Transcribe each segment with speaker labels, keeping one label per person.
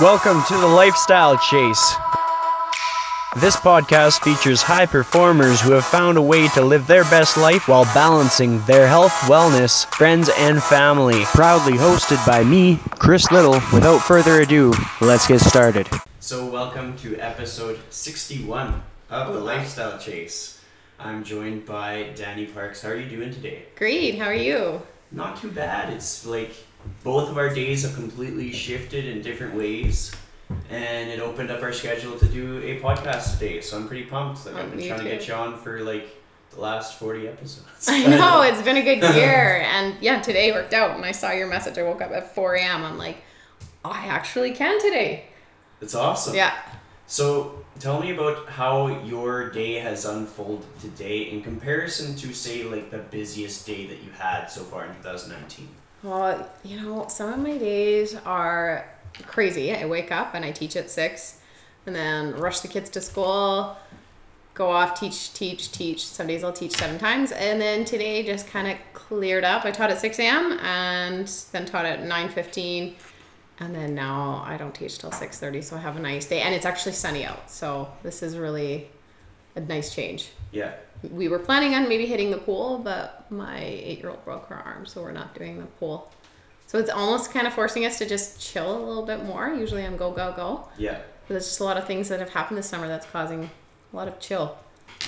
Speaker 1: Welcome to the Lifestyle Chase. This podcast features high performers who have found a way to live their best life while balancing their health, wellness, friends, and family. Proudly hosted by me, Chris Liddle. Without further ado, let's get started. So, welcome to episode 61 of the Lifestyle Chase. I'm joined by Dani Parks. How are you doing today?
Speaker 2: Great. How are you?
Speaker 1: Not too bad. It's like both of our days have completely shifted in different ways and it opened up our schedule to do a podcast today so i'm pretty pumped like
Speaker 2: Oh,
Speaker 1: i've been trying to get you on for like the last 40 episodes
Speaker 2: I know it's been a good year, and yeah, today worked out. And I saw your message. I woke up at 4 a.m. I'm like, I actually can today.
Speaker 1: it's awesome
Speaker 2: Yeah.
Speaker 1: so tell me about how your day has unfolded today in comparison to say like the busiest day that you had so far in 2019
Speaker 2: Well, you know, some of my days are crazy. I wake up and I teach at six, and then rush the kids to school, go off, teach, teach, teach. Some days I'll teach seven times, and then today just kind of cleared up. I taught at six a.m. and then taught at nine fifteen, and then now I don't teach till six thirty. So I have a nice day, and it's actually sunny out. So this is really a nice change.
Speaker 1: yeah
Speaker 2: We were planning on maybe hitting the pool, but my eight year old broke her arm, so we're not doing the pool. So it's almost kind of forcing us to just chill a little bit more. Usually I'm go, go, go.
Speaker 1: yeah
Speaker 2: But there's just a lot of things that have happened this summer that's causing a lot of chill.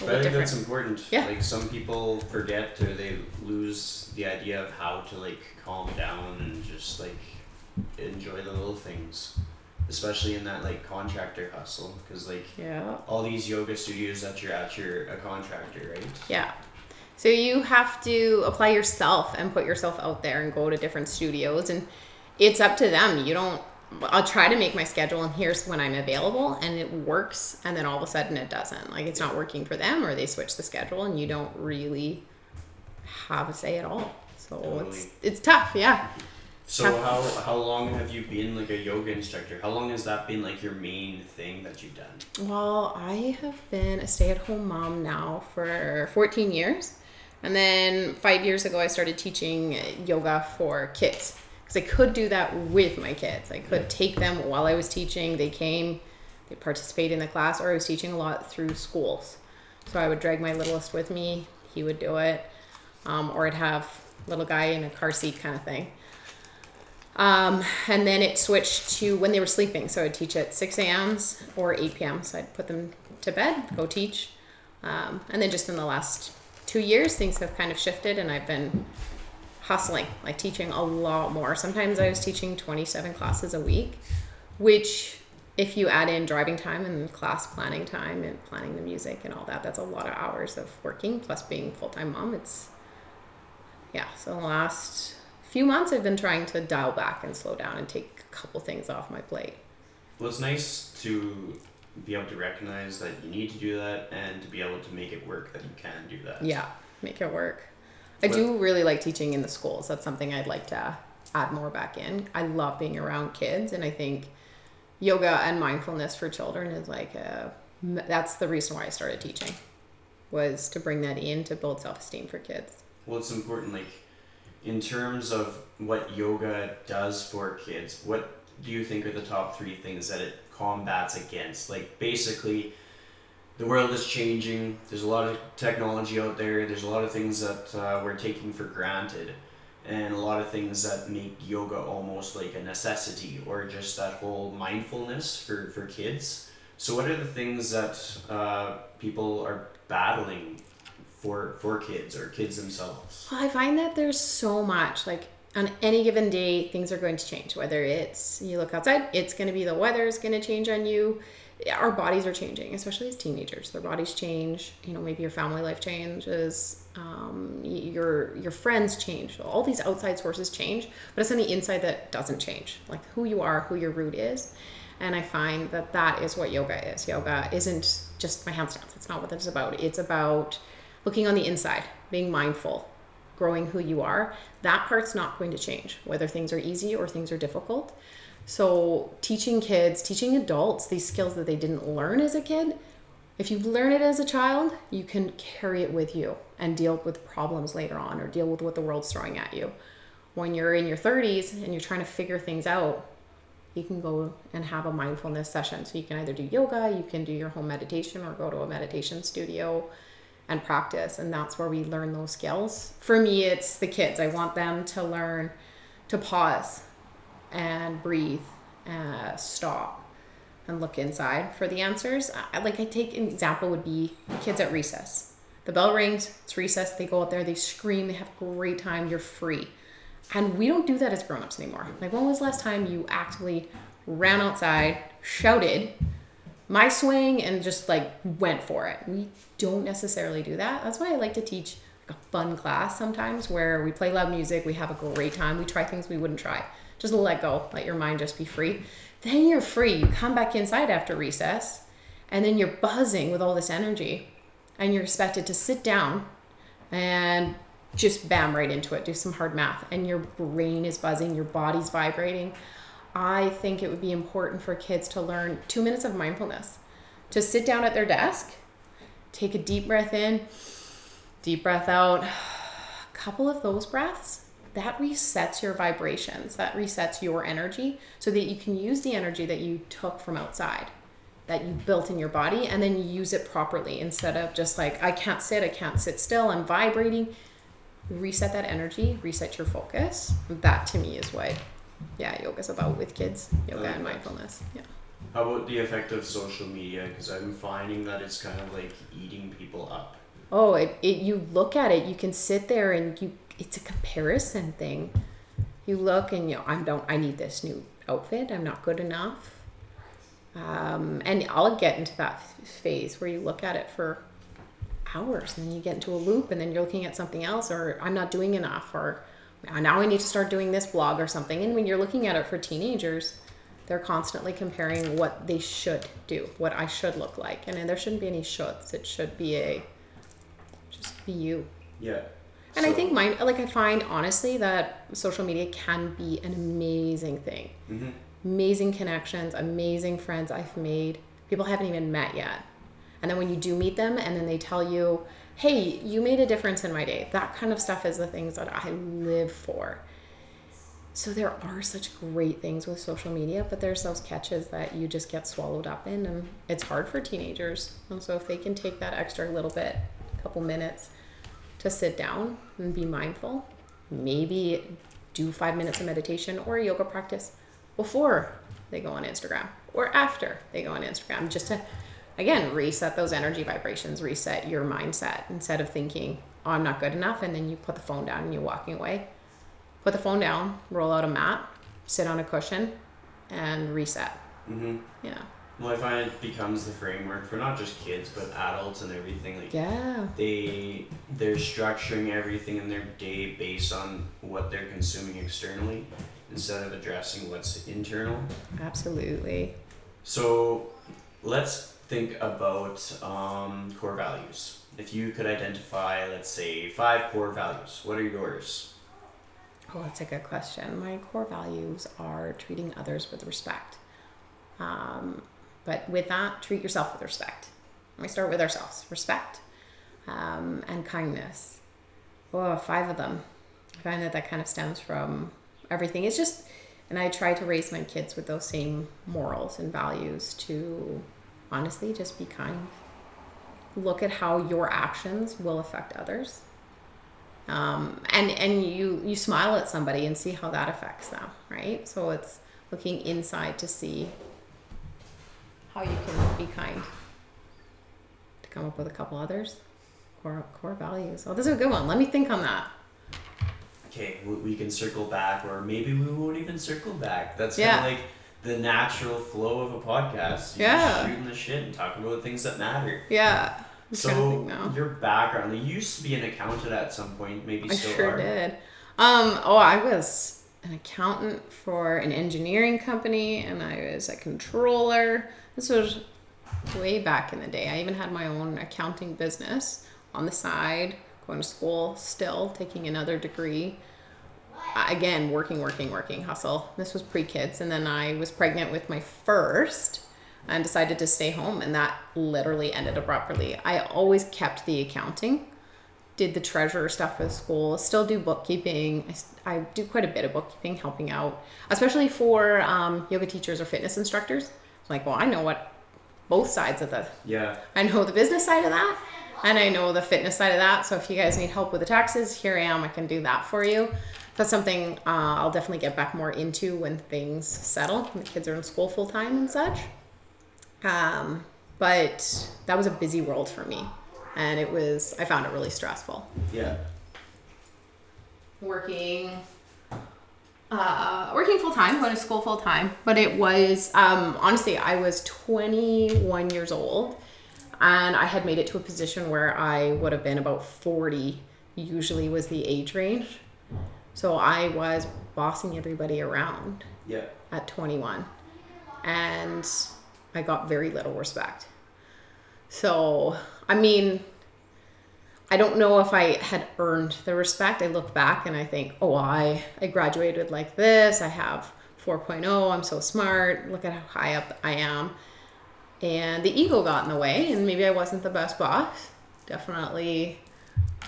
Speaker 1: But I think that's important.
Speaker 2: Yeah.
Speaker 1: Like some people forget or they lose the idea of how to like calm down and just like enjoy the little things, especially in that like contractor hustle. Because like
Speaker 2: Yeah.
Speaker 1: all these yoga studios that you're at, you're a contractor, right?
Speaker 2: Yeah. So you have to apply yourself and put yourself out there and go to different studios and it's up to them. You don't I'll try to make my schedule and here's when I'm available and it works and then all of a sudden it doesn't. Like it's not working for them or they switch the schedule and you don't really have a say at all. So it's it's tough, yeah.
Speaker 1: So how how long have you been like a yoga instructor? How long has that been like your main thing that you've done?
Speaker 2: Well, I have been a stay at home mom now for 14 years. And then five years ago, I started teaching yoga for kids because I could do that with my kids. I could take them while I was teaching. They came, they participate in the class, or I was teaching a lot through schools. So I would drag my littlest with me, he would do it, um, or I'd have little guy in a car seat kind of thing. Um, and then it switched to when they were sleeping. So I'd teach at 6 a.m.s or 8 p.m. So I'd put them to bed, go teach. Um, and then just in the last two years, things have kind of shifted and I've been hustling, like teaching a lot more. Sometimes I was teaching 27 classes a week, which if you add in driving time and class planning time and planning the music and all that, that's a lot of hours of working plus being full-time mom. It's, yeah. So the last few months I've been trying to dial back and slow down and take a couple things off my plate.
Speaker 1: Well, it's nice to be able to recognize that you need to do that and to be able to make it work that you can do that.
Speaker 2: Yeah, make it work. I do really like teaching in the schools. That's something I'd like to add more back in. I love being around kids, and I think yoga and mindfulness for children is like a, that's the reason why I started teaching was to bring that in to build self-esteem for kids.
Speaker 1: Well, it's important, like, in terms of what yoga does for kids, what do you think are the top three things that it combats against? Like, basically, the world is changing. There's a lot of technology out there. There's a lot of things that uh, we're taking for granted, and a lot of things that make yoga almost like a necessity or just that whole mindfulness for, for kids. So, what are the things that uh, people are battling for for kids or kids themselves?
Speaker 2: Well, I find that there's so much like on any given day things are going to change. Whether it's you look outside it's going to be the weather is going to change on you. Our bodies are changing especially as teenagers. Their bodies change you know maybe your family life changes um, your your friends change. All these outside sources change but it's on the inside that doesn't change like who you are who your root is. And i find that that is what yoga is. Yoga isn't just my handstands. It's not what it's about. It's about looking on the inside being mindful growing who you are, that part's not going to change, whether things are easy or things are difficult. So, teaching kids, teaching adults these skills that they didn't learn as a kid, if you learn it as a child, you can carry it with you and deal with problems later on or deal with what the world's throwing at you. When you're in your 30s and you're trying to figure things out, you can go and have a mindfulness session. So you can either do yoga, you can do your home meditation, or go to a meditation studio and practice. And that's where we learn those skills. For me, it's the kids. I want them to learn to pause and breathe, uh, stop, and look inside for the answers. I, like I take an example would be kids at recess. The bell rings, it's recess, they go out there, they scream, they have a great time, you're free. And we don't do that as grown-ups anymore. Like when was the last time you actively ran outside, shouted, my swing and just like went for it. We don't necessarily do that. That's why I like to teach a fun class sometimes where we play loud music, we have a great time, we try things we wouldn't try. Just let go, let your mind just be free. Then you're free. You come back inside after recess and then you're buzzing with all this energy and you're expected to sit down and just bam right into it, do some hard math, and your brain is buzzing, your body's vibrating. I think it would be important for kids to learn two minutes of mindfulness, to sit down at their desk, take a deep breath in, deep breath out, a couple of those breaths. That resets your vibrations, that resets your energy so that you can use the energy that you took from outside that you built in your body and then use it properly instead of just like I can't sit, I can't sit still, I'm vibrating. Reset that energy, reset your focus. That to me is what yeah, yoga's about with kids, yoga and mindfulness. Yeah.
Speaker 1: How about the effect of social media? Because I'm finding that it's kind of like eating people up.
Speaker 2: Oh, it, it you look at it, you can sit there and you it's a comparison thing. You look and you know, I don't I need this new outfit. I'm not good enough um, and I'll get into that phase where you look at it for hours and then you get into a loop and then you're looking at something else or I'm not doing enough or now I need to start doing this blog or something. And when you're looking at it for teenagers, they're constantly comparing what they should do, what I should look like. And there shouldn't be any shoulds. It should be a just be you.
Speaker 1: Yeah.
Speaker 2: And so, I think mine, like I find honestly that social media can be an amazing thing. Mm-hmm amazing connections, amazing friends I've made. People I haven't even met yet. And then when you do meet them and then they tell you, hey, you made a difference in my day, that kind of stuff is the things that I live for. So there are such great things with social media, but there's those catches that you just get swallowed up in, and it's hard for teenagers. And so if they can take that extra little bit, a couple minutes, to sit down and be mindful, maybe do five minutes of meditation or yoga practice before they go on Instagram or after they go on Instagram, just to again reset those energy vibrations, reset your mindset instead of thinking, oh, I'm not good enough, and then you put the phone down and you're walking away. Put the phone down, roll out a mat, sit on a cushion, and reset.
Speaker 1: Mm-hmm.
Speaker 2: Yeah.
Speaker 1: Well, I find it becomes the framework for not just kids but adults and everything. Like
Speaker 2: yeah,
Speaker 1: they they're structuring everything in their day based on what they're consuming externally, instead of addressing what's internal.
Speaker 2: Absolutely.
Speaker 1: So let's think about um, core values. If you could identify, let's say, five core values, what are yours?
Speaker 2: Oh, that's a good question. My core values are treating others with respect. Um, but with that, treat yourself with respect. We start with ourselves respect um, and kindness. Oh, five of them. I find that that kind of stems from everything. It's just, and I try to raise my kids with those same morals and values to honestly just be kind. Look at how your actions will affect others. Um, and and you you smile at somebody and see how that affects them, right? So it's looking inside to see how you can be kind. To come up with a couple others, core core values. Oh, this is a good one. Let me think on that
Speaker 1: okay, we can circle back, or maybe we won't even circle back. That's kind of yeah. like the natural flow of a podcast. You're yeah. shooting the shit and talking about things that matter.
Speaker 2: Yeah.
Speaker 1: I'm so your background, you used to be an accountant at some point, maybe I still sure are.
Speaker 2: did. Um, oh, I was an accountant for an engineering company, and I was a controller. This was way back in the day. I even had my own accounting business on the side, going to school still, taking another degree again, working, working, working, hustle. This was pre kids. And then I was pregnant with my first and decided to stay home. And that literally ended abruptly. I always kept the accounting, did the treasurer stuff for the school. Still do bookkeeping. I do quite a bit of bookkeeping, helping out, especially for um, yoga teachers or fitness instructors. It's like, well, I know what both sides of the
Speaker 1: Yeah.
Speaker 2: I know the business side of that and I know the fitness side of that. So if you guys need help with the taxes, here I am. I can do that for you. That's something uh, I'll definitely get back more into when things settle, when the kids are in school full time and such. Um, but that was a busy world for me. And it was, I found it really stressful.
Speaker 1: Yeah.
Speaker 2: Working uh, working full time, going to school full time. But it was um, honestly, I was 21 years old, and I had made it to a position where I would have been about 40. Usually was the age range, so I was bossing everybody around
Speaker 1: Yeah.
Speaker 2: at 21, and I got very little respect. So I mean, I don't know if I had earned the respect. I look back and I think, oh, I I graduated like this. I have 4.0. I'm so smart. Look at how high up I am. And the ego got in the way, and maybe I wasn't the best boss. Definitely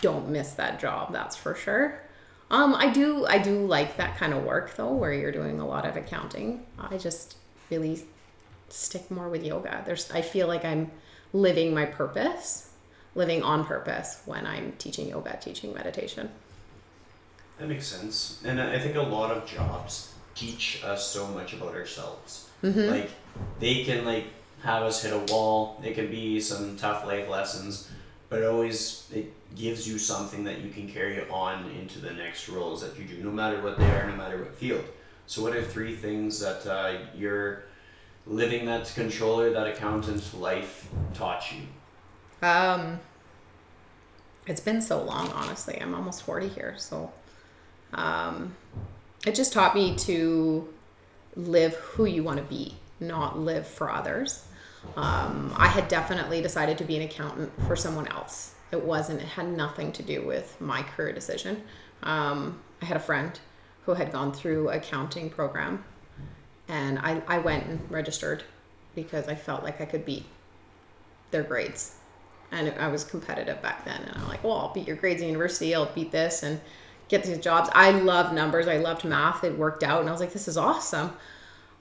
Speaker 2: don't miss that job. That's for sure. Um, I do I do like that kind of work though, where you're doing a lot of accounting. I just really stick more with yoga. There's I feel like I'm living my purpose, living on purpose when I'm teaching yoga, teaching meditation.
Speaker 1: That makes sense. And I think a lot of jobs teach us so much about ourselves.
Speaker 2: Mm-hmm.
Speaker 1: Like they can like have us hit a wall. It can be some tough life lessons, but it always it gives you something that you can carry on into the next roles that you do, no matter what they are, no matter what field. So, what are three things that uh, your living that controller, that accountant's life taught you?
Speaker 2: Um, it's been so long, honestly. I'm almost 40 here. So um, it just taught me to live who you want to be, not live for others. Um, I had definitely decided to be an accountant for someone else. It wasn't, it had nothing to do with my career decision. Um, I had a friend who had gone through accounting program and I, I went and registered because I felt like I could beat their grades and I was competitive back then. And I'm like, well, I'll beat your grades at university. I'll beat this and get these jobs. I love numbers. I loved math. It worked out, and I was like, this is awesome.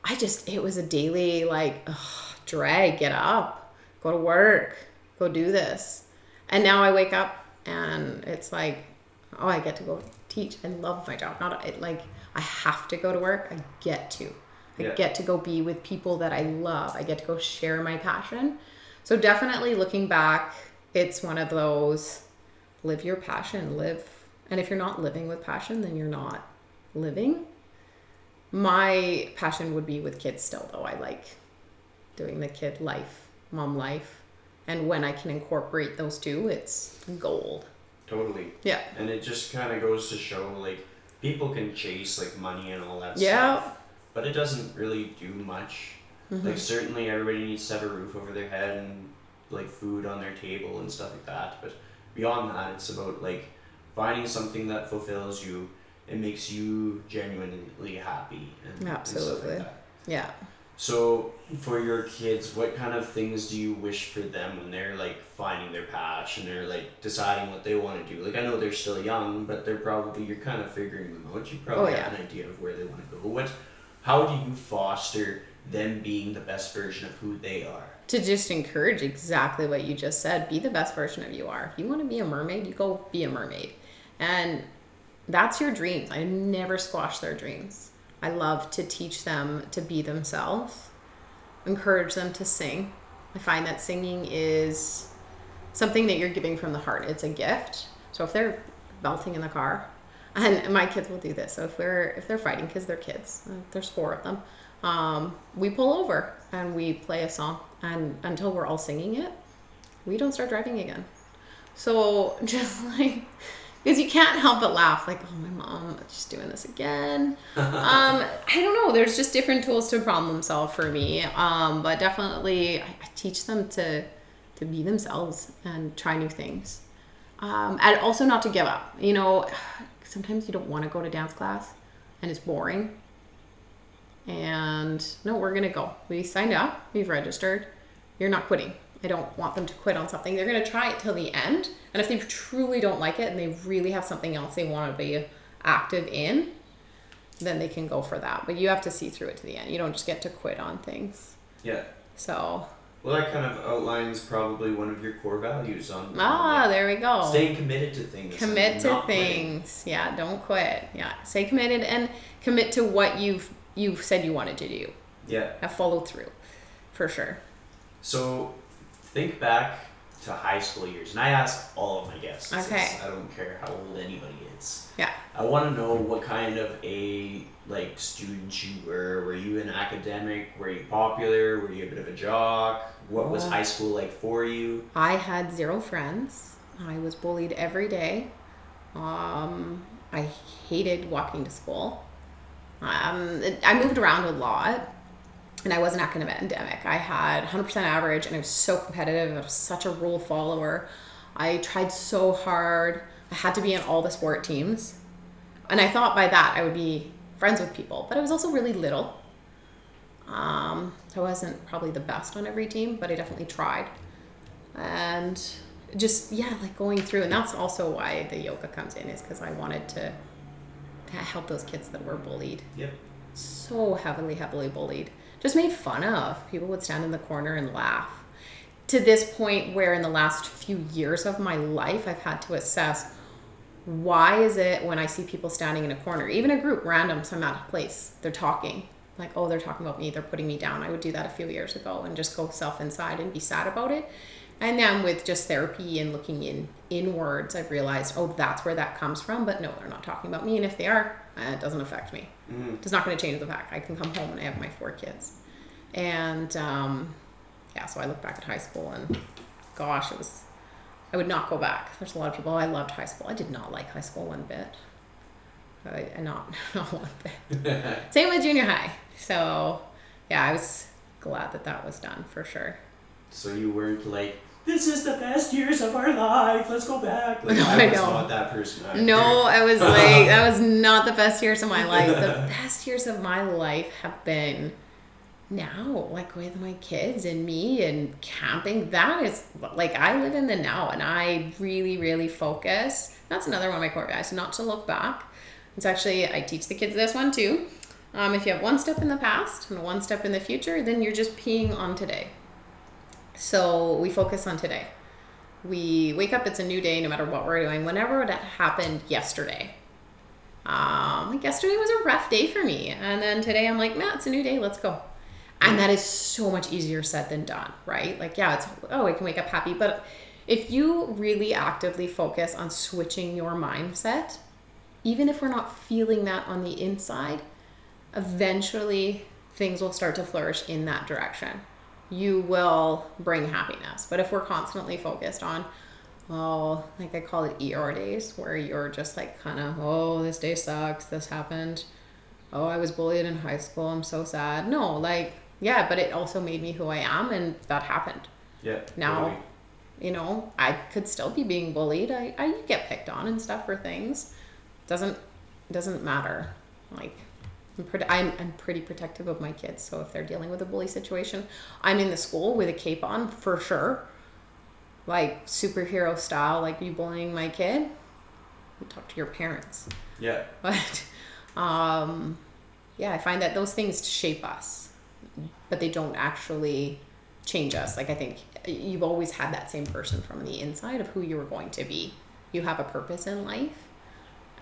Speaker 2: I just, it was a daily like ugh, drag. Get up, go to work, go do this. And now I wake up and it's like, oh, I get to go teach. I love my job. Not it, like I have to go to work. I get to. I
Speaker 1: Yeah.
Speaker 2: get to go be with people that I love. I get to go share my passion. So definitely looking back, it's one of those live your passion, live and if you're not living with passion, then you're not living. My passion would be with kids still though. I like doing the kid life, mom life. And when I can incorporate those two, it's gold.
Speaker 1: Totally.
Speaker 2: Yeah.
Speaker 1: And it just kind of goes to show like people can chase like money and all that stuff.
Speaker 2: Yeah.
Speaker 1: stuff, but it doesn't really do much.
Speaker 2: Mm-hmm.
Speaker 1: Like certainly everybody needs to have a roof over their head and like food on their table and stuff like that. But beyond that, it's about like finding something that fulfills you and makes you genuinely happy. And, and stuff
Speaker 2: Absolutely.
Speaker 1: like that.
Speaker 2: Yeah.
Speaker 1: So for your kids, what kind of things do you wish for them when they're like finding their passion? They're like deciding what they want to do. Like I know they're still young, but they're probably you're kind of figuring them out. You probably
Speaker 2: Oh,
Speaker 1: have an idea of where they want to go. What? How do you foster them being the best version of who they are?
Speaker 2: to just encourage exactly what you just said be the best version of you are if you want to be a mermaid you go be a mermaid and that's your dreams i never squash their dreams i love to teach them to be themselves encourage them to sing. I find that singing is something that you're giving from the heart. It's a gift. So if they're belting in the car and my kids will do this. So if we're if they're fighting because they're kids there's four of them um, we pull over and we play a song. And until we're all singing it we don't start driving again. So just like because you can't help but laugh like oh my mom she's doing this again. Um i don't know there's just different tools to problem solve for me um but definitely I, I teach them to to be themselves and try new things. Um and also not to give up you know sometimes you don't want to go to dance class and it's boring. And no we're gonna go. We signed up we've registered. You're not quitting I don't want them to quit on something. They're going to try it till the end. And if they truly don't like it and they really have something else they want to be active in, then they can go for that. But you have to see through it to the end. You don't just get to quit on things.
Speaker 1: Yeah.
Speaker 2: So,
Speaker 1: Well, that kind of outlines probably one of your core values on.
Speaker 2: ah,
Speaker 1: on
Speaker 2: there we go.
Speaker 1: Staying committed to things.
Speaker 2: commit to
Speaker 1: quitting.
Speaker 2: things. Yeah, don't quit. Yeah, stay committed and commit to what you've you've said you wanted to do.
Speaker 1: Yeah.
Speaker 2: Have followed through, for sure.
Speaker 1: So, think back to high school years, and I ask all of my guests. this.
Speaker 2: Okay.
Speaker 1: I don't care how old anybody is.
Speaker 2: Yeah.
Speaker 1: I want to know what kind of a like student you were. Were you an academic? Were you popular? Were you a bit of a jock? What was high school like for you?
Speaker 2: I had zero friends. I was bullied every day. Um, I hated walking to school. Um, I moved around a lot, and I was an academic. I had 100% average, and I was so competitive. I was such a rule follower. I tried so hard. I had to be in all the sport teams, and I thought by that I would be friends with people. But I was also really little. Um, I wasn't probably the best on every team, but I definitely tried and just yeah like going through and that's also why the yoga comes in is because i wanted to help those kids that were bullied
Speaker 1: Yep.
Speaker 2: so heavily heavily bullied just made fun of. People would stand in the corner and laugh. To this point where in the last few years of my life i've had to assess why is it when i see people standing in a corner even a group random some out of place they're talking. Like oh they're talking about me they're putting me down. I would do that a few years ago and just go self inside and be sad about it and then with just therapy and looking in inwards i've realized oh that's where that comes from but no they're not talking about me and if they are uh, it doesn't affect me
Speaker 1: Mm.
Speaker 2: it's not going to change the fact I can come home and I have my four kids. And um, yeah, so I look back at high school and gosh, it was, I would not go back. There's a lot of people, I loved high school. I did not like high school one bit. I, I not, not one bit. Same with junior high. So yeah, I was glad that that was done for sure.
Speaker 1: So you weren't like, this is the best years of our life. Let's go back. Like
Speaker 2: No,
Speaker 1: I
Speaker 2: I
Speaker 1: was
Speaker 2: know.
Speaker 1: not that person. either.
Speaker 2: No, I was like, that was not the best years of my life. The best years of my life have been now, like with my kids and me and camping. That is like, I live in the now and I really, really focus. That's another one of my core values, not to look back. It's actually, I teach the kids this one too. Um, if you have one step in the past and one step in the future, then you're just peeing on today. So we focus on today. We wake up it's a new day no matter what we're doing. Whenever that happened yesterday um like yesterday was a rough day for me. And then today i'm like nah it's a new day let's go. And that is so much easier said than done right? Like yeah it's oh i can wake up happy. But if you really actively focus on switching your mindset even if we're not feeling that on the inside eventually things will start to flourish in that direction you will bring happiness. But if we're constantly focused on, oh, like I call it ER days, where you're just like kind of, oh, this day sucks, this happened, oh, I was bullied in high school, I'm so sad. No, like, yeah, but it also made me who I am, and that happened.
Speaker 1: Yeah.
Speaker 2: Now,
Speaker 1: totally.
Speaker 2: you know, I could still be being bullied. I, I get picked on and stuff for things. Doesn't doesn't matter. Like I'm pretty, I'm, I'm pretty protective of my kids. So if they're dealing with a bully situation, I'm in the school with a cape on for sure. Like superhero style, like you bullying my kid. You talk to your parents.
Speaker 1: Yeah.
Speaker 2: But um, yeah, I find that those things shape us, but they don't actually change us. Like I think you've always had that same person from the inside of who you were going to be. You have a purpose in life,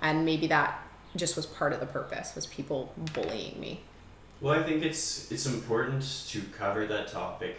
Speaker 2: and maybe that just was part of the purpose was people bullying me.
Speaker 1: Well, I think it's it's important to cover that topic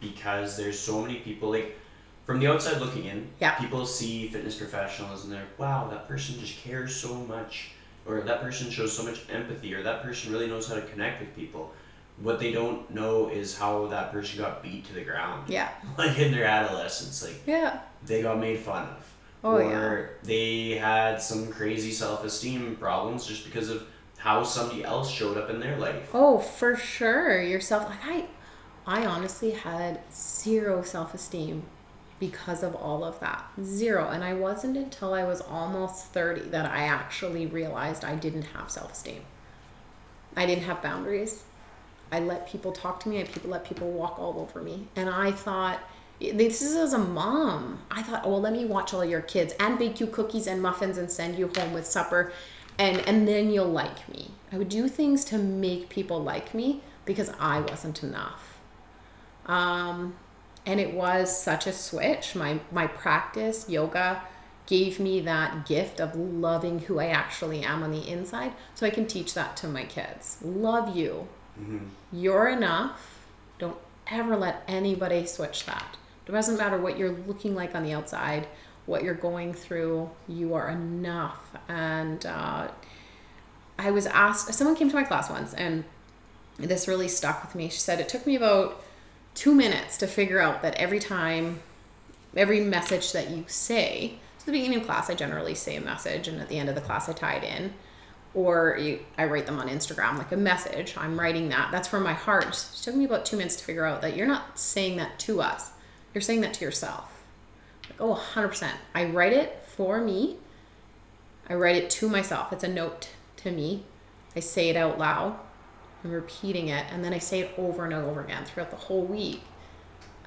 Speaker 1: because there's so many people like from the outside looking in.
Speaker 2: Yeah.
Speaker 1: People see fitness professionals and they're wow, that person just cares so much, or that person shows so much empathy, or that person really knows how to connect with people. What they don't know is how that person got beat to the ground,
Speaker 2: Yeah.
Speaker 1: like in their adolescence. Like
Speaker 2: Yeah.
Speaker 1: they got made fun of.
Speaker 2: Oh,
Speaker 1: or
Speaker 2: yeah.
Speaker 1: they had some crazy self esteem problems just because of how somebody else showed up in their life.
Speaker 2: Oh, for sure. Yourself like I I honestly had zero self-esteem because of all of that. Zero. And I wasn't until I was almost 30 that I actually realized I didn't have self-esteem. I didn't have boundaries. I let people talk to me, I people let people walk all over me. And I thought This is as a mom. I thought, oh, well, let me watch all your kids and bake you cookies and muffins and send you home with supper, and and then you'll like me. I would do things to make people like me because I wasn't enough. Um, and it was such a switch. My my practice yoga gave me that gift of loving who I actually am on the inside, so I can teach that to my kids. Love you.
Speaker 1: Mm-hmm.
Speaker 2: You're enough. Don't ever let anybody switch that. It doesn't matter what you're looking like on the outside, what you're going through. You are enough. And uh, I was asked. Someone came to my class once, and this really stuck with me. She said it took me about two minutes to figure out that every time, every message that you say, so the beginning of class, I generally say a message, and at the end of the class, I tie it in. Or you, I write them on Instagram like a message. I'm writing that. That's from my heart. It took me about two minutes to figure out that you're not saying that to us. You're saying that to yourself. Like, oh, 100%. I write it for me. I write it to myself. It's a note to me. I say it out loud. I'm repeating it, and then I say it over and over again throughout the whole week.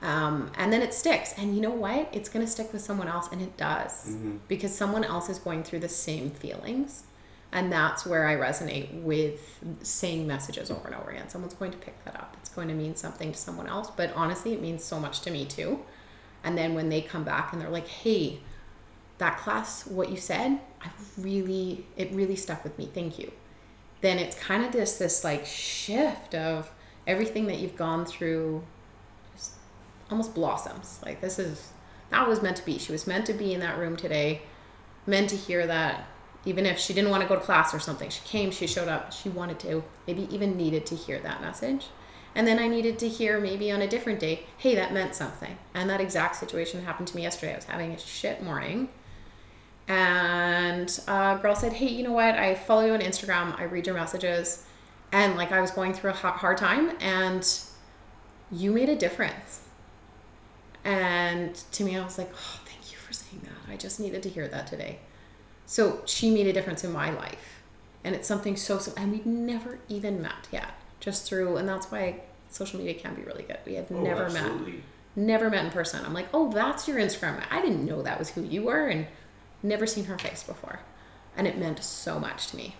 Speaker 2: Um, and then it sticks. And you know what? It's going to stick with someone else, and it does
Speaker 1: Mm-hmm.
Speaker 2: because someone else is going through the same feelings. And that's where I resonate with saying messages over and over again. Someone's going to pick that up. It's going to mean something to someone else, but honestly, it means so much to me too. And then when they come back and they're like, hey, that class, what you said, I really, it really stuck with me. Thank you. Then it's kind of this, this like shift of everything that you've gone through just almost blossoms. Like this is, that was meant to be. She was meant to be in that room today, meant to hear that. Even if she didn't want to go to class or something, she came, she showed up, she wanted to, maybe even needed to hear that message. And then I needed to hear maybe on a different day, hey, that meant something. And that exact situation happened to me yesterday. I was having a shit morning. And a girl said, hey, you know what? I follow you on Instagram. I read your messages. And like I was going through a ha- hard time and you made a difference. And to me, I was like, oh, thank you for saying that. I just needed to hear that today. So she made a difference in my life. And it's something so, so, and we'd never even met yet, just through, and that's why social media can be really good. We had
Speaker 1: Oh,
Speaker 2: never met, never met in person. I'm like, oh, that's your Instagram. I didn't know that was who you were, and never seen her face before. And it meant so much to me.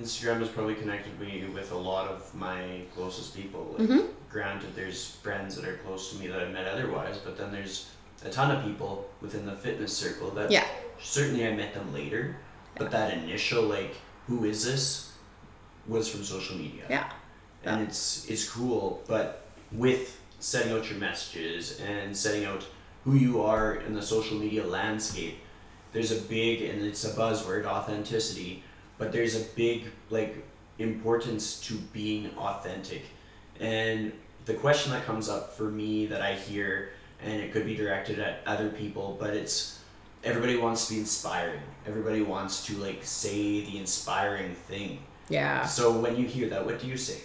Speaker 1: Instagram has probably connected me with a lot of my closest people. Like,
Speaker 2: Mhm.
Speaker 1: Granted, there's friends that are close to me that I've met otherwise, but then there's a ton of people within the fitness circle that
Speaker 2: Yeah.
Speaker 1: Certainly I met them later, but that initial like, who is this, was from social media.
Speaker 2: Yeah.
Speaker 1: and it's it's cool but with setting out your messages and setting out who you are in the social media landscape there's a big and it's a buzzword authenticity but there's a big like importance to being authentic and the question that comes up for me that i hear and it could be directed at other people but it's everybody wants to be inspiring everybody wants to like say the inspiring thing
Speaker 2: Yeah.
Speaker 1: so when you hear that what do you say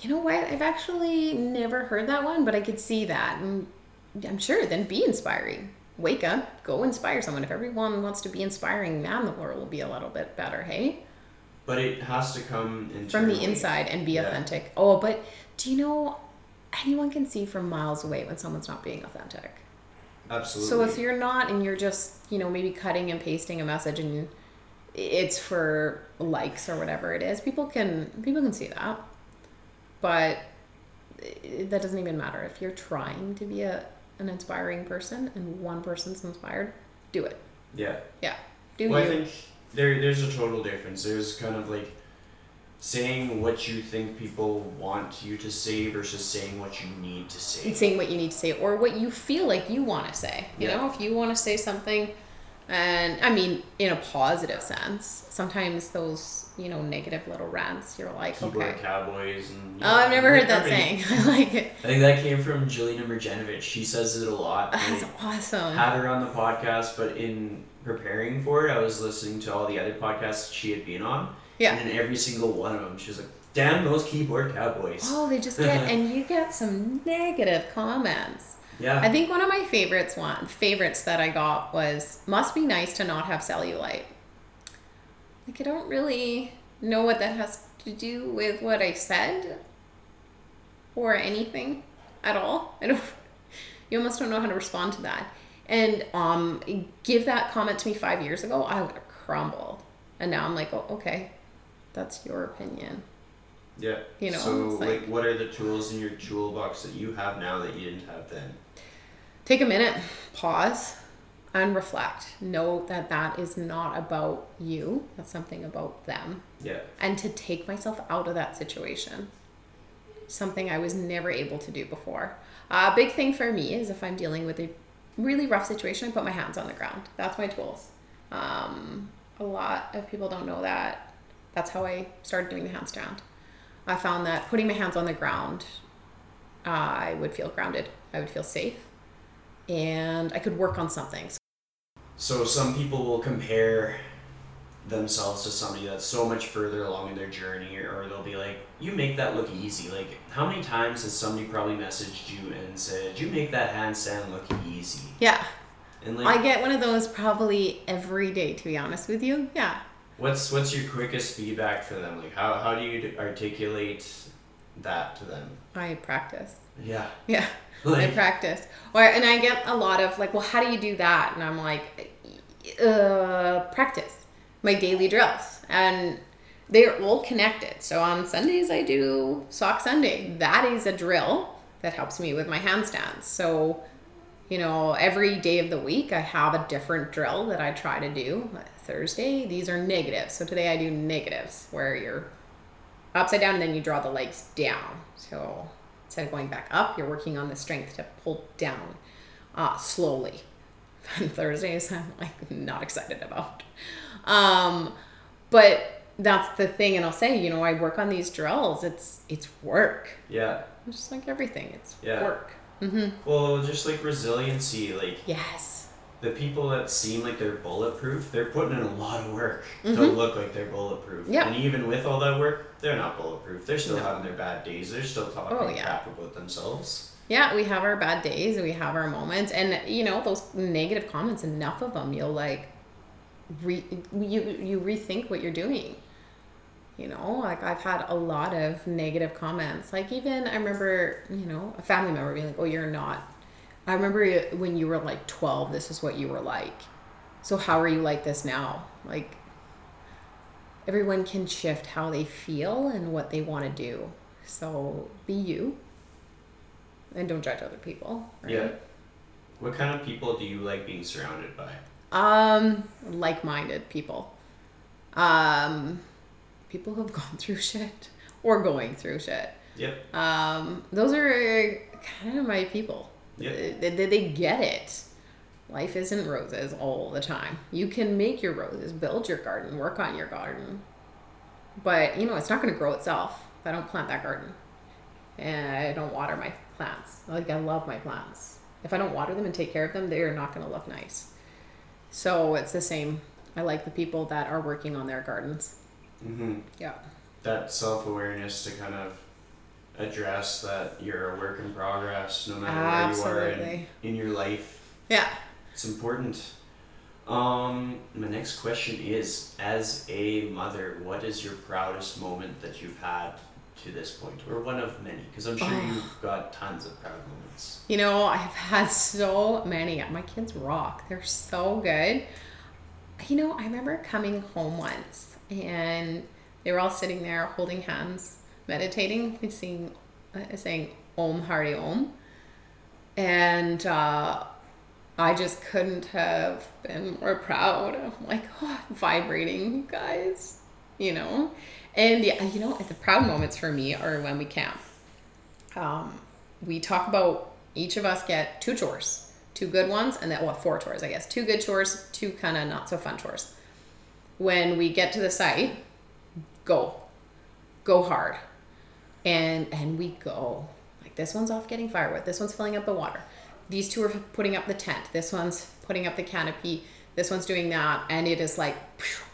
Speaker 2: You know what? I've actually never heard that one, but I could see that. And I'm sure then be inspiring. Wake up, go inspire someone. If everyone wants to be inspiring, man, the world will be a little bit better, hey?
Speaker 1: But it has to come
Speaker 2: From the inside and be
Speaker 1: Yeah.
Speaker 2: authentic. Oh, but do you know anyone can see from miles away when someone's not being authentic?
Speaker 1: Absolutely.
Speaker 2: So if you're not and you're just, you know, maybe cutting and pasting a message and it's for likes or whatever it is, people can people can see that. But that doesn't even matter if you're trying to be a an inspiring person and one person's inspired, do it.
Speaker 1: Yeah. Yeah.
Speaker 2: Do
Speaker 1: well,
Speaker 2: you.
Speaker 1: I think there there's a total difference. There's kind of like saying what you think people want you to say versus saying what you need to say.
Speaker 2: saying what you need to say or what you feel like you want to say. You
Speaker 1: Yeah.
Speaker 2: know, if you want to say something, and I mean, in a positive sense, sometimes those, you know, negative little rants, you're like,
Speaker 1: Keyboard
Speaker 2: okay.
Speaker 1: cowboys and.
Speaker 2: Oh,
Speaker 1: know,
Speaker 2: I've never heard that saying. I like it.
Speaker 1: I think that came from Jelena Marjanovic. She says it a lot.
Speaker 2: Oh, that's
Speaker 1: I
Speaker 2: awesome.
Speaker 1: had her on the podcast, but in preparing for it, I was listening to all the other podcasts she had been on.
Speaker 2: Yeah.
Speaker 1: And in every single one of them, she was like, "Damn those keyboard cowboys."
Speaker 2: Oh, they just get, and you get some negative comments.
Speaker 1: Yeah.
Speaker 2: I think one of my favorites one favorites that I got was must be nice to not have cellulite. Like I don't really know what that has to do with what I said or anything at all. I don't You almost don't know how to respond to that. And um, give that comment to me five years ago, I would have crumbled. And now I'm like, oh, okay, that's your opinion.
Speaker 1: Yeah.
Speaker 2: You know,
Speaker 1: So, like,
Speaker 2: like-
Speaker 1: what are the tools in your toolbox that you have now that you didn't have then?
Speaker 2: Take a minute, pause, and reflect. Know that that is not about you, that's something about them.
Speaker 1: Yeah.
Speaker 2: And to take myself out of that situation. Something I was never able to do before. A big thing for me is if I'm dealing with a really rough situation, I put my hands on the ground. That's my tools. Um, a lot of people don't know that. That's how I started doing the handstand. I found that putting my hands on the ground, uh, I would feel grounded. I would feel safe, and I could work on something.
Speaker 1: So some people will compare themselves to somebody that's so much further along in their journey, or they'll be like, "You make that look easy." Like, how many times has somebody probably messaged you and said, "You make that handstand look easy"?
Speaker 2: Yeah,
Speaker 1: And like,
Speaker 2: I get one of those probably every day. To be honest with you, yeah.
Speaker 1: What's what's your quickest feedback for them? Like, how how do you articulate that to them?
Speaker 2: I practice.
Speaker 1: Yeah.
Speaker 2: Yeah, I practice. Or and I get a lot of like, well, how do you do that? And I'm like, uh, practice my daily drills, and they're all connected. So on Sundays I do sock Sunday. That is a drill that helps me with my handstands. So you know, every day of the week I have a different drill that I try to do. Thursday, these are negatives. So today I do negatives where you're upside down and then you draw the legs down. So instead of going back up, you're working on the strength to pull down uh, slowly. And Thursdays, I'm like not excited about. Um, but that's the thing, and I'll say, you know, I work on these drills. It's it's work,
Speaker 1: yeah.
Speaker 2: just like everything. It's
Speaker 1: Yeah.
Speaker 2: work. Mm-hmm.
Speaker 1: Well, just like resiliency, like
Speaker 2: Yes.
Speaker 1: The people that seem like they're bulletproof, they're putting in a lot of work to
Speaker 2: Mhm.
Speaker 1: look like they're bulletproof.
Speaker 2: Yeah.
Speaker 1: And even with all that work, they're not bulletproof. They're still
Speaker 2: No.
Speaker 1: having their bad days. They're still talking
Speaker 2: Oh, yeah.
Speaker 1: crap about themselves.
Speaker 2: Yeah, we have our bad days, we have our moments, and you know those negative comments. Enough of them, you'll like, re you you rethink what you're doing. You know, like I've had a lot of negative comments. Like even I remember, you know, a family member being like, "Oh, you're not." I remember when you were like twelve. This is what you were like. So how are you like this now? Like everyone can shift how they feel and what they want to do. So be you and don't judge other people. Right?
Speaker 1: Yeah. What kind of people do you like being surrounded by?
Speaker 2: Um, like-minded people. Um, people who have gone through shit or going through shit.
Speaker 1: Yep.
Speaker 2: Um, those are kind of my people.
Speaker 1: Yep.
Speaker 2: They, they, they get it. Life isn't roses all the time. You can make your roses, build your garden, work on your garden. But, you know, it's not going to grow itself if I don't plant that garden. And I don't water my plants. Like, I love my plants. If I don't water them and take care of them, they are not going to look nice. So it's the same. I like the people that are working on their gardens.
Speaker 1: Mm-hmm.
Speaker 2: Yeah.
Speaker 1: That self awareness to kind of address that you're a work in progress no matter where you are in, in your life.
Speaker 2: Yeah.
Speaker 1: It's important. Um, my next question is As a mother, what is your proudest moment that you've had to this point? Or one of many? Because I'm sure
Speaker 2: Oh.
Speaker 1: you've got tons of proud moments.
Speaker 2: You know, I've had so many. My kids rock. They're so good. You know, I remember coming home once and they were all sitting there holding hands, meditating, and saying, uh, saying Om Hari Om. And uh, I just couldn't have been more proud. I'm like, oh, vibrating, you guys, you know? And yeah, you know, the proud moments for me are when we camp. Um, we talk about each of us get two chores, two good ones, and then well, four chores, I guess. Two good chores, two kind of not so fun chores. When we get to the site, go, go hard, and and we go. Like this one's off getting firewood. This one's filling up the water. These two are putting up the tent. This one's putting up the canopy. This one's doing that, and it is like, phew,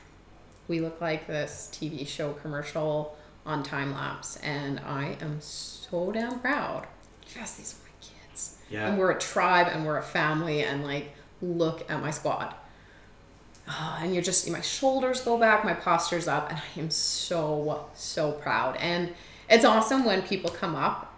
Speaker 2: we look like this TV show commercial on time lapse, and I am so damn proud. Yes, these are my kids.
Speaker 1: Yeah.
Speaker 2: And we're a tribe and we're a family and like look at my squad. Ah, and you're just my shoulders go back, my posture's up, and I am so so proud. And it's awesome when people come up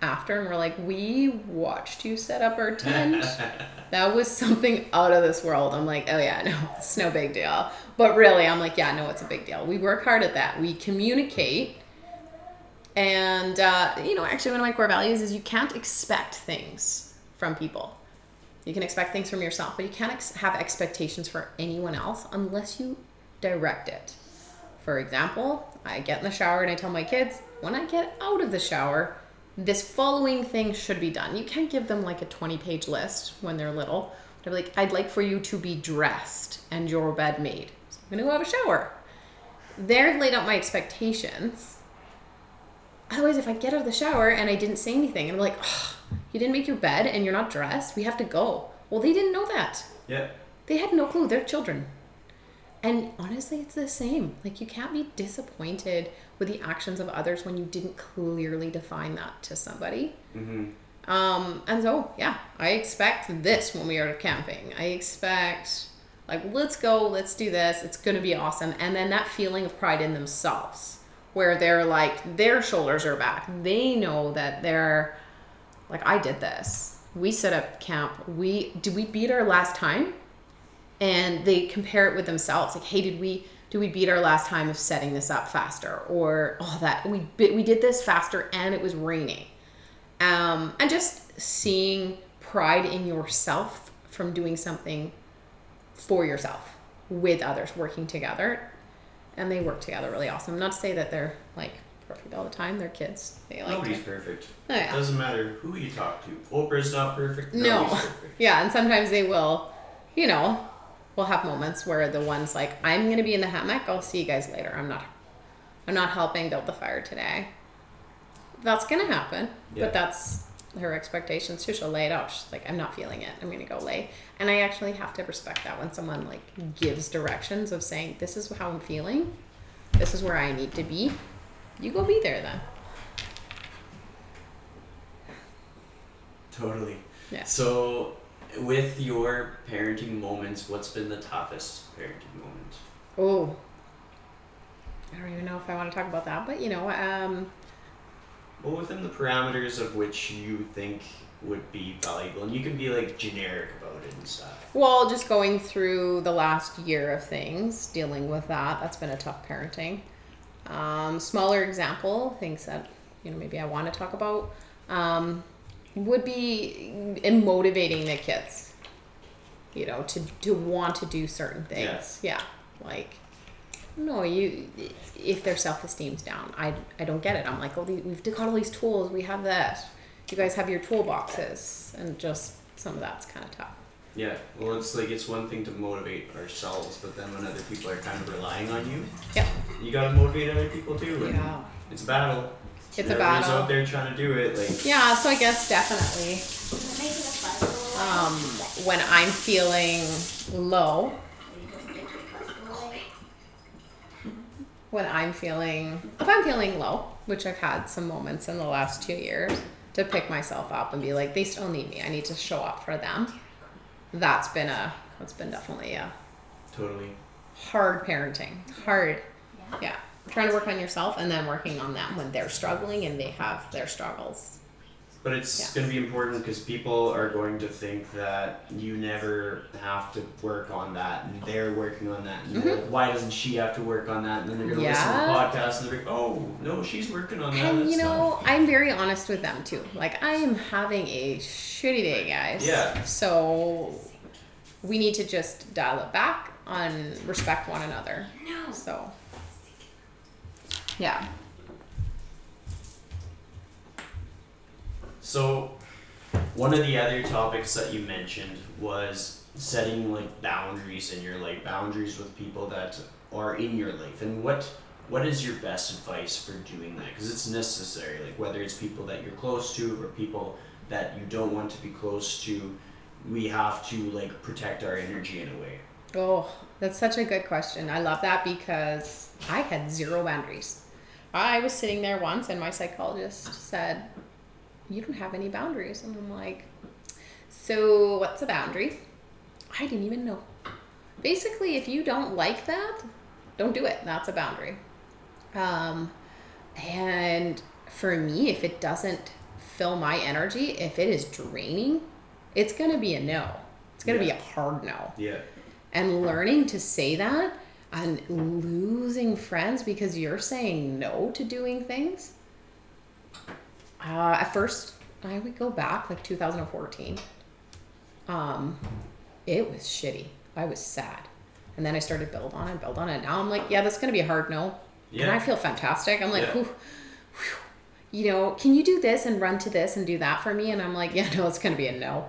Speaker 2: after and we're like, "We watched you set up our tent." that was something out of this world. I'm like, "Oh yeah, no, it's no big deal." But really, I'm like, "Yeah, no, it's a big deal. We work hard at that. We communicate." And uh, you know, actually, one of my core values is you can't expect things from people. You can expect things from yourself, but you can't ex- have expectations for anyone else unless you direct it. For example, I get in the shower and I tell my kids, when I get out of the shower, this following thing should be done. You can't give them like a 20 page list when they're little. They're like, I'd like for you to be dressed and your bed made. So I'm gonna go have a shower. They've laid out my expectations. Otherwise, if I get out of the shower and I didn't say anything, and I'm like, oh, you didn't make your bed and you're not dressed, we have to go. Well, they didn't know that.
Speaker 1: Yeah.
Speaker 2: They had no clue. They're children. And honestly, it's the same. Like, you can't be disappointed with the actions of others when you didn't clearly define that to somebody.
Speaker 1: Mm-hmm.
Speaker 2: Um, and so, yeah, I expect this when we are camping. I expect, like, let's go, let's do this, it's gonna be awesome. And then that feeling of pride in themselves, where they're like, their shoulders are back. They know that they're, like, I did this. We set up camp. We, did we beat our last time? And they compare it with themselves. Like, hey, did we, do we beat our last time of setting this up faster? Or, oh, that, we, we did this faster and it was raining um, and just seeing pride in yourself from doing something for yourself with others working together and they work together really awesome not to say that they're like perfect all the time they're kids they like
Speaker 1: Nobody's
Speaker 2: to,
Speaker 1: perfect.
Speaker 2: oh, yeah.
Speaker 1: Doesn't matter who you talk to. Oprah's not perfect.
Speaker 2: No.
Speaker 1: Perfect.
Speaker 2: yeah and sometimes they will you know we'll have moments where the one's like i'm gonna be in the hammock i'll see you guys later. I'm not i'm not helping build the fire today. That's gonna happen
Speaker 1: Yeah.
Speaker 2: but that's her expectations. Too she'll lay it out. She's like i'm not feeling it. I'm gonna go lay. And i actually have to respect that when someone like gives directions of saying this is how i'm feeling. This is where i need to be. You go be there then.
Speaker 1: Totally.
Speaker 2: yeah.
Speaker 1: So, with your parenting moments, what's been the toughest parenting moment?
Speaker 2: oh i don't even know if i want to talk about that but you know um
Speaker 1: Well, within the parameters of which you think would be valuable, and you can be like generic about it and stuff.
Speaker 2: Well, just going through the last year of things, dealing with that, that's been a tough parenting. Um, smaller example, things that, you know, maybe I want to talk about, um, would be in motivating the kids, you know, to, to want to do certain things. Yeah. Like, no, you, if their self esteem's down, I, I don't get it. I'm like, oh, we've got all these tools, we have that. You guys have your toolboxes, and just some of that's kind of tough.
Speaker 1: Yeah. Well, it's like it's one thing to motivate ourselves, but then when other people are kind of relying on you,
Speaker 2: Yep.
Speaker 1: you gotta motivate other people too. And
Speaker 2: Yeah.
Speaker 1: It's a battle.
Speaker 2: It's a
Speaker 1: Everybody's
Speaker 2: battle.
Speaker 1: out there trying to do it. Like.
Speaker 2: Yeah, so I guess definitely um, when I'm feeling low, when I'm feeling, if I'm feeling low, which I've had some moments in the last two years, to pick myself up and be like, they still need me. I need to show up for them. That's been a, that's been definitely a
Speaker 1: Totally.
Speaker 2: hard parenting. It's hard. Yeah. Trying to work on yourself and then working on them when they're struggling and they have their struggles.
Speaker 1: But it's
Speaker 2: Yeah.
Speaker 1: going to be important because people are going to think that you never have to work on that, and they're working on that. And they're like, why doesn't she have to work on that? And then they're going to listen to the
Speaker 2: Mm-hmm.
Speaker 1: Podcast and they're like, oh, no, she's working on that.
Speaker 2: And you
Speaker 1: not-
Speaker 2: know, I'm very honest with them too. Like I am having a shitty day, guys.
Speaker 1: Yeah.
Speaker 2: So we need to just dial it back on respect one another. No. So yeah.
Speaker 1: So, one of the other topics that you mentioned was setting like boundaries in your life, boundaries with people that are in your life, and what what is your best advice for doing that? Because it's necessary. Like whether it's people that you're close to or people that you don't want to be close to, we have to like protect our energy in a way.
Speaker 2: Oh, that's such a good question. I love that because I had zero boundaries. I was sitting there once and my psychologist said, You don't have any boundaries. And I'm like, So what's a boundary? I didn't even know. Basically, if you don't like that, don't do it. That's a boundary. Um, and for me, if it doesn't fill my energy, if it is draining, it's going to be a no. It's going to
Speaker 1: Yeah.
Speaker 2: be a hard no.
Speaker 1: Yeah.
Speaker 2: And learning to say that and losing friends because you're saying no to doing things. Uh, at first, I would go back like 2014. Um, it was shitty. I was sad. And then I started build on it, build on it. Now I'm like, yeah, that's gonna be a hard no.
Speaker 1: Yeah.
Speaker 2: And I feel fantastic. I'm like,
Speaker 1: Yeah.
Speaker 2: whew, whew. you know, can you do this and run to this and do that for me? And I'm like, yeah, no, it's gonna be a no.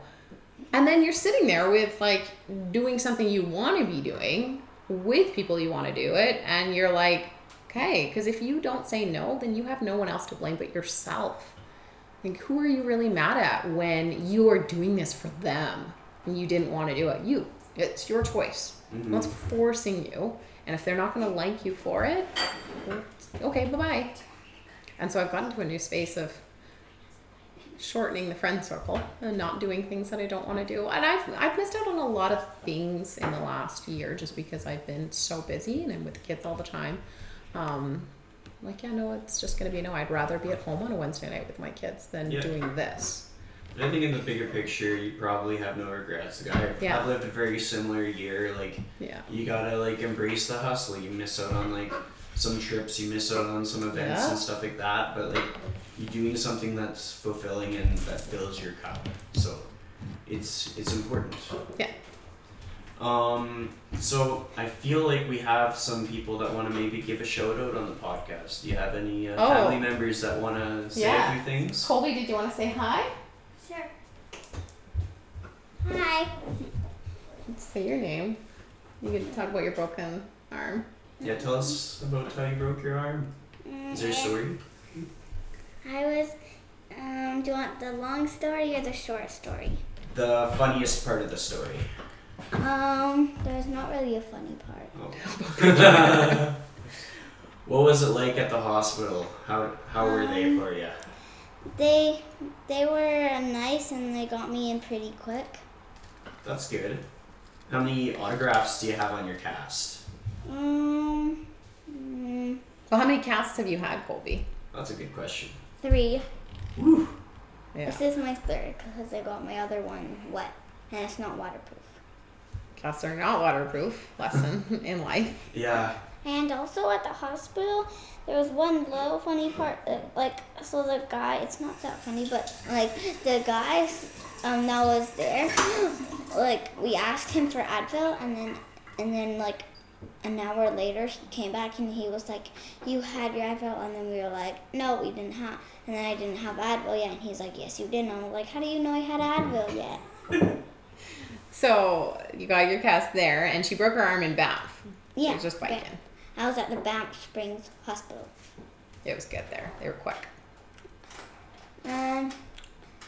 Speaker 2: And then you're sitting there with like doing something you want to be doing with people you want to do it, and you're like, okay, because if you don't say no, then you have no one else to blame but yourself. Like, who are you really mad at when you are doing this for them and you didn't want to do it? You. It's your choice. Mm-hmm. No one's forcing you. And if they're not going to like you for it, okay, bye bye. And so I've gotten to a new space of shortening the friend circle and not doing things that I don't want to do. And I've I've missed out on a lot of things in the last year just because I've been so busy and I'm with the kids all the time. Um, like yeah, no, it's just gonna be no. I'd rather be at home on a Wednesday night with my kids than
Speaker 1: Yeah.
Speaker 2: doing this.
Speaker 1: I think in the bigger picture, you probably have no regrets. Like, I've,
Speaker 2: Yeah.
Speaker 1: I've lived a very similar year. Like
Speaker 2: Yeah.
Speaker 1: you gotta like embrace the hustle. You miss out on like some trips. You miss out on some events
Speaker 2: Yeah.
Speaker 1: and stuff like that. But like you're doing something that's fulfilling and that fills your cup. So it's it's important.
Speaker 2: Yeah.
Speaker 1: Um. So I feel like we have some people that want to maybe give a shout out on the podcast. Do you have any uh,
Speaker 2: Oh.
Speaker 1: family members that want to say
Speaker 2: Yeah.
Speaker 1: a few things?
Speaker 2: Colby, did you want to say hi?
Speaker 3: Sure. Hi.
Speaker 2: Say your name. You can talk about your broken arm.
Speaker 1: Yeah. Tell us about how you broke your arm. Is there a story?
Speaker 3: I was. Um, do you want the long story or the short story?
Speaker 1: The funniest part of the story.
Speaker 3: Um, there's not really a funny part.
Speaker 1: Oh. what was it like at the hospital? How how were they
Speaker 3: Um,
Speaker 1: for you?
Speaker 3: They they were nice and they got me in pretty quick.
Speaker 1: That's good. How many autographs do you have on your cast?
Speaker 3: Um, mm,
Speaker 2: Well, how many casts have you had, Colby?
Speaker 1: That's a good question.
Speaker 3: Three.
Speaker 1: Woo.
Speaker 2: Yeah.
Speaker 3: This is my third because I got my other one wet and it's not waterproof.
Speaker 2: Casts are not waterproof. Lesson in life.
Speaker 1: Yeah.
Speaker 3: And also at the hospital, there was one little funny part. uh, Like, so the guy, it's not that funny, but like the guy um, that was there, like we asked him for Advil, and then and then like an hour later he came back and he was like, "You had your Advil," and then we were like, "No, we didn't have." And then I didn't have Advil yet, and he's like, "Yes, you did." And I'm like, "How do you know I had Advil yet?"
Speaker 2: So you got your cast there, and she broke her arm in. She
Speaker 3: Yeah,
Speaker 2: was just biking.
Speaker 3: I was at the Banff Springs Hospital.
Speaker 2: It was good there. They were quick.
Speaker 3: Um,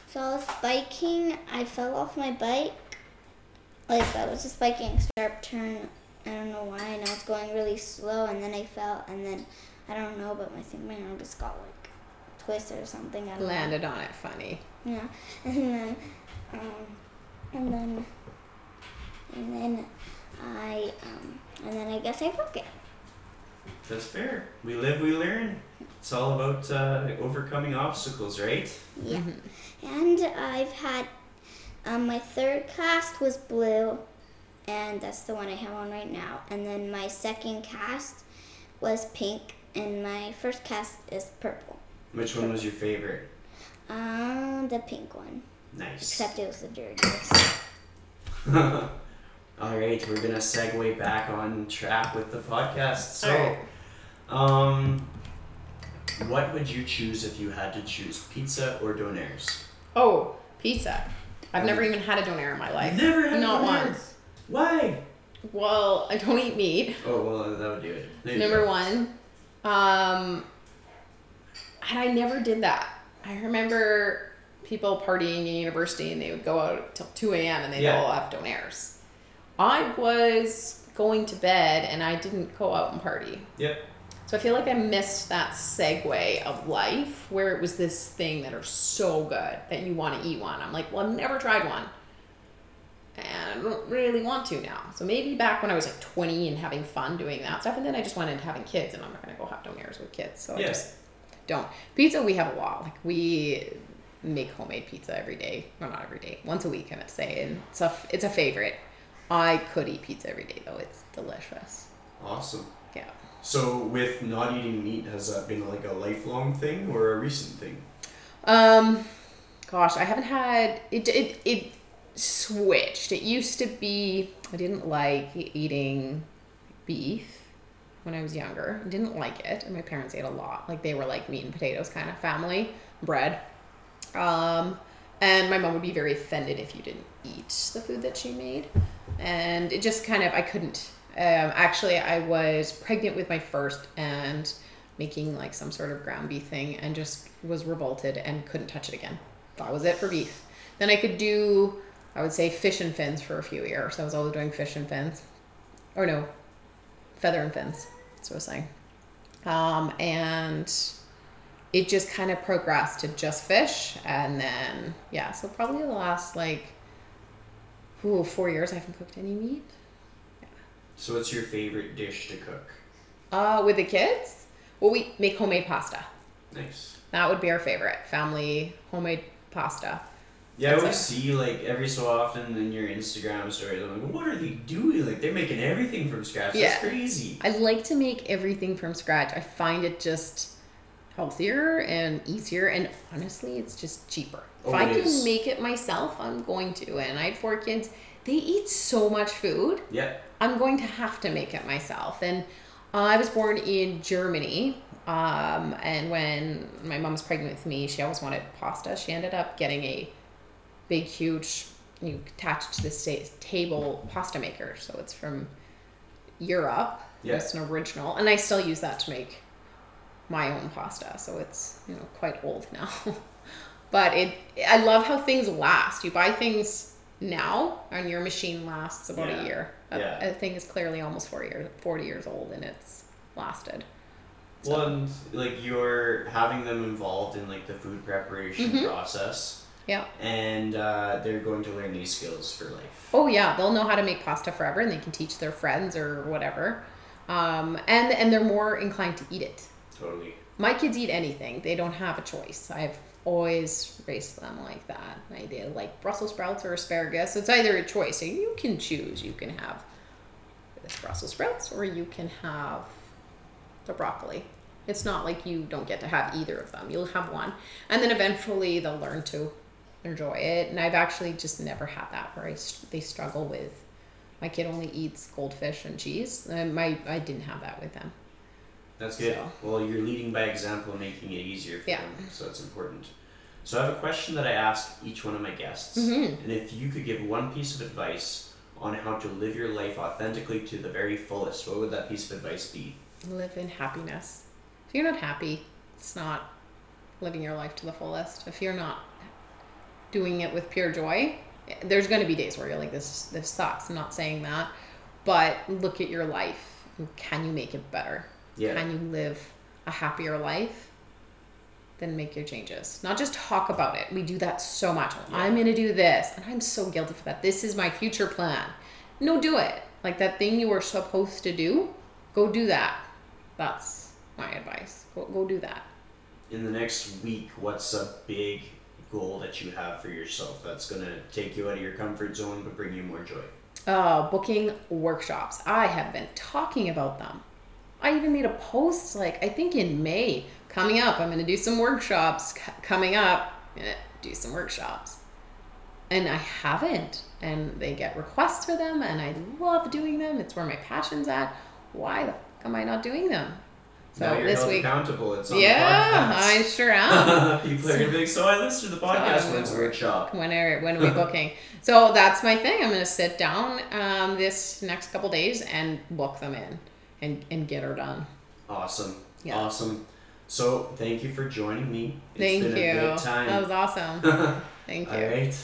Speaker 3: so I was biking. I fell off my bike. Like I was just biking, sharp turn. I don't know why. And I was going really slow, and then I fell, and then I don't know, but I think my arm just got like twisted or something. I don't
Speaker 2: Landed on it funny.
Speaker 3: Yeah, and then, um, and then, and then I, um, and then I guess I broke it.
Speaker 1: That's fair. We live, we learn. It's all about uh, overcoming obstacles, right?
Speaker 3: Yeah. And I've had um, my third cast was blue, and that's the one I have on right now. And then my second cast was pink, and my first cast is purple.
Speaker 1: Which one was your favorite?
Speaker 3: Um, the pink one,
Speaker 1: Nice.
Speaker 3: except it was the dirtiest.
Speaker 1: All right, we're gonna segue back on track with the podcast. So,
Speaker 2: Alright.
Speaker 1: um, what would you choose if you had to choose pizza or donaires?
Speaker 2: Oh, pizza. I've never even had a donair in my life.
Speaker 1: Never had
Speaker 2: Not
Speaker 1: donaires?
Speaker 2: once.
Speaker 1: Why?
Speaker 2: Well, I don't eat meat.
Speaker 1: Oh well, that would do it. There
Speaker 2: Number one. Um, and I never did that. I remember people partying in university and they would go out till 2 a.m. and they'd
Speaker 1: Yeah.
Speaker 2: all have donaires. I was going to bed and I didn't go out and party.
Speaker 1: Yep.
Speaker 2: So I feel like I missed that segue of life where it was this thing that are so good that you want to eat one. I'm like, well, I've never tried one. And I don't really want to now. So maybe back when I was like 20 and having fun doing that stuff, and then I just went into having kids, and I'm not gonna go have donaires with kids. So I just don't. Pizza, we have a lot. Like we make homemade pizza every day. Well, not every day, once a week, I to say. And it's a, it's a favorite. I could eat pizza every day, though. It's delicious.
Speaker 1: Awesome.
Speaker 2: Yeah.
Speaker 1: So with not eating meat, has that been like a lifelong thing or a recent thing?
Speaker 2: Um, gosh, I haven't had it. It it switched. It used to be I didn't like eating beef when I was younger. I didn't like it, and my parents ate a lot. Like they were like meat and potatoes kind of family, bread. Um, and my mom would be very offended if you didn't eat the food that she made, and it just kind of I couldn't. Um, actually, I was pregnant with my first and making like some sort of ground beef thing, and just was revolted and couldn't touch it again. That was it for beef. Then I could do, I would say, fish and fins for a few years. I was always doing fish and fins, or no, feather and fins. That's what I was saying. Um, and it just kind of progressed to just fish, and then yeah, so probably the last like, ooh, four years I haven't cooked any meat.
Speaker 1: So what's your favorite dish to cook?
Speaker 2: Uh, with the kids, well, we make homemade pasta.
Speaker 1: Nice.
Speaker 2: That would be our favorite family homemade pasta.
Speaker 1: Yeah, I always see like every so often in your Instagram stories. I'm like, what are they doing? Like they're making everything from scratch.
Speaker 2: Yeah.
Speaker 1: That's crazy.
Speaker 2: I like to make everything from scratch. I find it just healthier and easier, and honestly, it's just cheaper.
Speaker 1: Oh,
Speaker 2: if I can
Speaker 1: is.
Speaker 2: make it myself, I'm going to. And I have four kids. They eat so much food.
Speaker 1: Yeah.
Speaker 2: I'm going to have to make it myself. And uh, I was born in Germany. Um, and when my mom was pregnant with me, she always wanted pasta. She ended up getting a big, huge, you attach to the sta- table pasta maker. So it's from Europe.
Speaker 1: Yeah.
Speaker 2: It's an original. And I still use that to make my own pasta. So it's, you know, quite old now. but it, I love how things last. You buy things now and your machine lasts about
Speaker 1: Yeah.
Speaker 2: a year. A,
Speaker 1: Yeah.
Speaker 2: a thing is clearly almost 40 years, 40 years old and it's lasted. So-
Speaker 1: Well, and like you're having them involved in like the food preparation
Speaker 2: Mhm.
Speaker 1: process,
Speaker 2: Yeah.
Speaker 1: and uh, they're going to learn these skills for life.
Speaker 2: Oh yeah, they'll know how to make pasta forever, and they can teach their friends or whatever. Um, and and they're more inclined to eat it.
Speaker 1: Totally.
Speaker 2: My kids eat anything; they don't have a choice. I've always raised them like that. I they like Brussels sprouts or asparagus. It's either a choice, so you can choose. You can have this Brussels sprouts, or you can have the broccoli. It's not like you don't get to have either of them. You'll have one, and then eventually they'll learn to enjoy it. And I've actually just never had that where I they struggle with. My kid only eats goldfish and cheese. And my I didn't have that with them.
Speaker 1: That's good.
Speaker 2: So-
Speaker 1: Well, you're leading by example and making it easier for
Speaker 2: Yeah.
Speaker 1: them, so that's important. So I have a question that I ask each one of my guests,
Speaker 2: Mhm.
Speaker 1: and if you could give one piece of advice on how to live your life authentically to the very fullest, what would that piece of advice be?
Speaker 2: Live in happiness. If you're not happy, it's not living your life to the fullest. If you're not doing it with pure joy, there's going to be days where you're like, this this sucks. I'm not saying that, but look at your life. Can you make it better?
Speaker 1: Yeah.
Speaker 2: Can you live a happier life? Then make your changes. Not just talk about it. We do that so much.
Speaker 1: Yeah.
Speaker 2: I'm gonna do this, and I'm so guilty for that. This is my future plan. No, do it. Like that thing you were supposed to do. Go do that. That's my advice. Go go do that.
Speaker 1: In the next week, what's a big goal that you have for yourself that's gonna take you out of your comfort zone but bring you more joy?
Speaker 2: uh, booking workshops. I have been talking about them. I even made a post like I think in May coming up. I'm going to do some workshops c- coming up. I'm gonna do some workshops, and I haven't. And they get requests for them, and I love doing them. It's where my passion's at. Why the fuck am I not doing them? So
Speaker 1: now you're
Speaker 2: this
Speaker 1: held
Speaker 2: week,
Speaker 1: accountable. It's on
Speaker 2: yeah,
Speaker 1: the
Speaker 2: I sure am.
Speaker 1: People are gonna be like, so I listened to the podcast
Speaker 2: So,
Speaker 1: once workshop.
Speaker 2: when are when are we booking? so that's my thing. I'm gonna sit down um, this next couple days and book them in and and get her done.
Speaker 1: Awesome.
Speaker 2: Yeah.
Speaker 1: Awesome. So thank you for joining me. It's
Speaker 2: Thank
Speaker 1: been
Speaker 2: you.
Speaker 1: a good time.
Speaker 2: That was awesome. Thank you.
Speaker 1: All right.